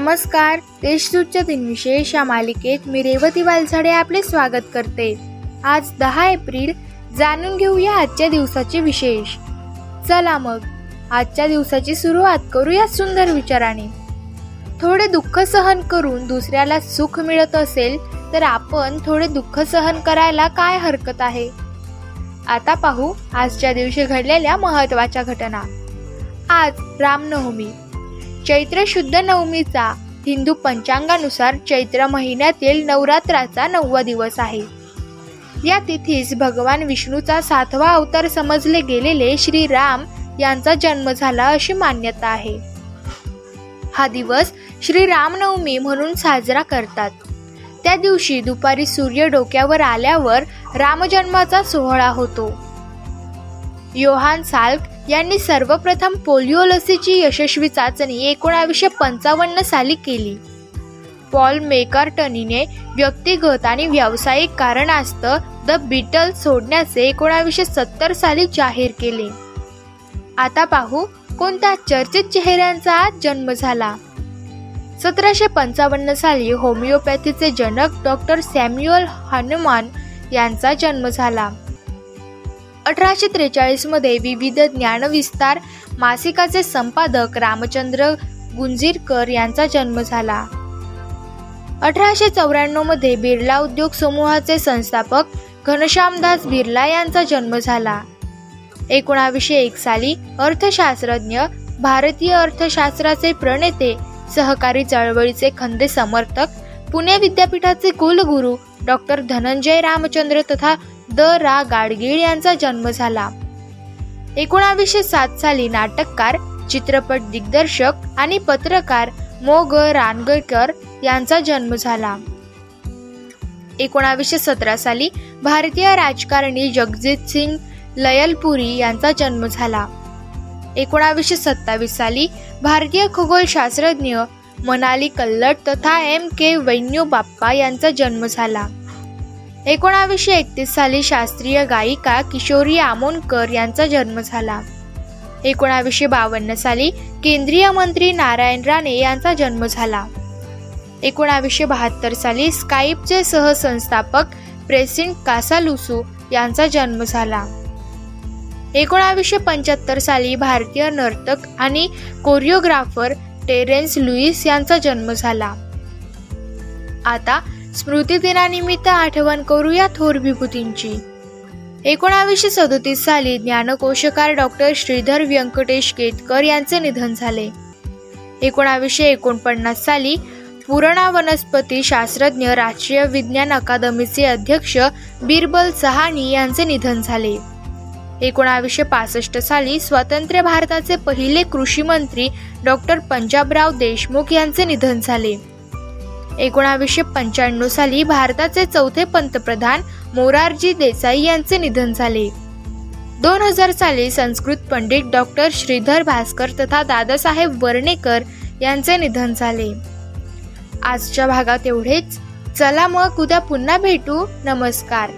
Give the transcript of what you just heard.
नमस्कार देशदूतच्या दिनविशेष या मालिकेत मी रेवती वालझाडे आपले स्वागत करते. आज दहा एप्रिल जाणून घेऊया आजच्या दिवसाचे विशेष. चला मग आजच्या दिवसाची सुरुवात करूया सुंदर विचाराने. थोडे दुःख सहन करून दुसऱ्याला सुख मिळत असेल तर आपण थोडे दुःख सहन करायला काय हरकत आहे? आता पाहू आजच्या दिवशी घडलेल्या महत्त्वाच्या घटना. आज रामनवमी. चैत्र शुद्ध नवमीचा हिंदू पंचांगानुसार चैत्र महिन्यातील नवरात्राचा नववा दिवस आहे. या तिथीस भगवान विष्णूचा सातवा अवतार समजले गेलेले श्री राम यांचा जन्म झाला अशी मान्यता आहे. हा दिवस श्री रामनवमी म्हणून साजरा करतात. त्या दिवशी दुपारी सूर्य डोक्यावर आल्यावर रामजन्माचा सोहळा होतो. योहान साल्क यांनी सर्वप्रथम पोलिओ लसीची यशस्वी चाचणी एकोणावीसशे पंचावन्न साली केली. पॉल मेकार्टनीने व्यक्तिगत आणि व्यावसायिक कारणास्तव द बिटल सोडण्याचे एकोणावीसशे सत्तर साली जाहीर केले. आता पाहू कोणत्या चर्चित चेहऱ्यांचा आज जन्म झाला. सतराशे पंचावन्न साली होमिओपॅथीचे जनक डॉक्टर सॅम्युअल हनुमान यांचा जन्म झाला. अठराशे त्रेचाळीसमध्ये विविध ज्ञानविस्तार मासिकाचे संपादक रामचंद्र गुंजीरकर यांचा जन्म झाला. अठराशे चौऱ्याण्णवमध्ये बिर्ला उद्योग समूहाचे संस्थापक घनश्यामदास बिर्ला यांचा जन्म झाला. एकोणावीसशे एक साली अर्थशास्त्रज्ञ भारतीय अर्थशास्त्राचे प्रणेते सहकारी चळवळीचे खंदे समर्थक पुणे विद्यापीठाचे कुलगुरू डॉक्टर धनंजय रामचंद्र तथा द रा गाडगीळ यांचा जन्म झाला. एकोणावीसशे सात साली नाटककार चित्रपट दिग्दर्शक आणि पत्रकार मो ग रानगडकर यांचा जन्म झाला. एकोणावीसशे सतरा साली भारतीय राजकारणी जगजित सिंग लयलपुरी यांचा जन्म झाला. एकोणावीसशे सत्तावीस साली भारतीय खगोलशास्त्रज्ञ मनाली कल्लट तथा एम के वैन्यू बाप्पा यांचा जन्म झाला. एकोणावीसशे एकतीस साली शास्त्रीय गायिका किशोरी आमोणकर यांचा जन्म झाला. एकोणावीसशे बावन्न साली केंद्रीय मंत्री नारायण राणे यांचा जन्म झाला. एकोणावीसशे बहात्तर साली स्काईपचे सहसंस्थापक प्रेसिंट कासालुसू यांचा जन्म झाला. एकोणावीसशे पंच्याहत्तर साली भारतीय नर्तक आणि कोरिओग्राफर टेरेन्स लुईस यांचा जन्म झाला. आता स्मृतिदिनानिमित्त आठवण करूया थोर विभूतींची. एकोणावीसशे सदोतीस साली ज्ञानकोशकार डॉक्टर श्रीधर व्यंकटेश केतकर यांचे निधन झाले. एकोणावीसशे एकोणपन्नास साली पुरणा वनस्पती शास्त्रज्ञ राष्ट्रीय विज्ञान अकादमीचे अध्यक्ष बिरबल सहानी यांचे निधन झाले. एकोणावीसशे पासष्ट साली स्वतंत्र भारताचे पहिले कृषी मंत्री डॉक्टर पंजाबराव देशमुख यांचे निधन झाले. एकोणावीसशे पंच्याण्णव साली भारताचे चौथे पंतप्रधान मोरारजी देसाई यांचे निधन झाले. दोन हजार साली संस्कृत पंडित डॉक्टर श्रीधर भास्कर तथा दादासाहेब वर्णेकर यांचे निधन झाले. आजच्या भागात एवढेच. चला मग उद्या पुन्हा भेटू. नमस्कार.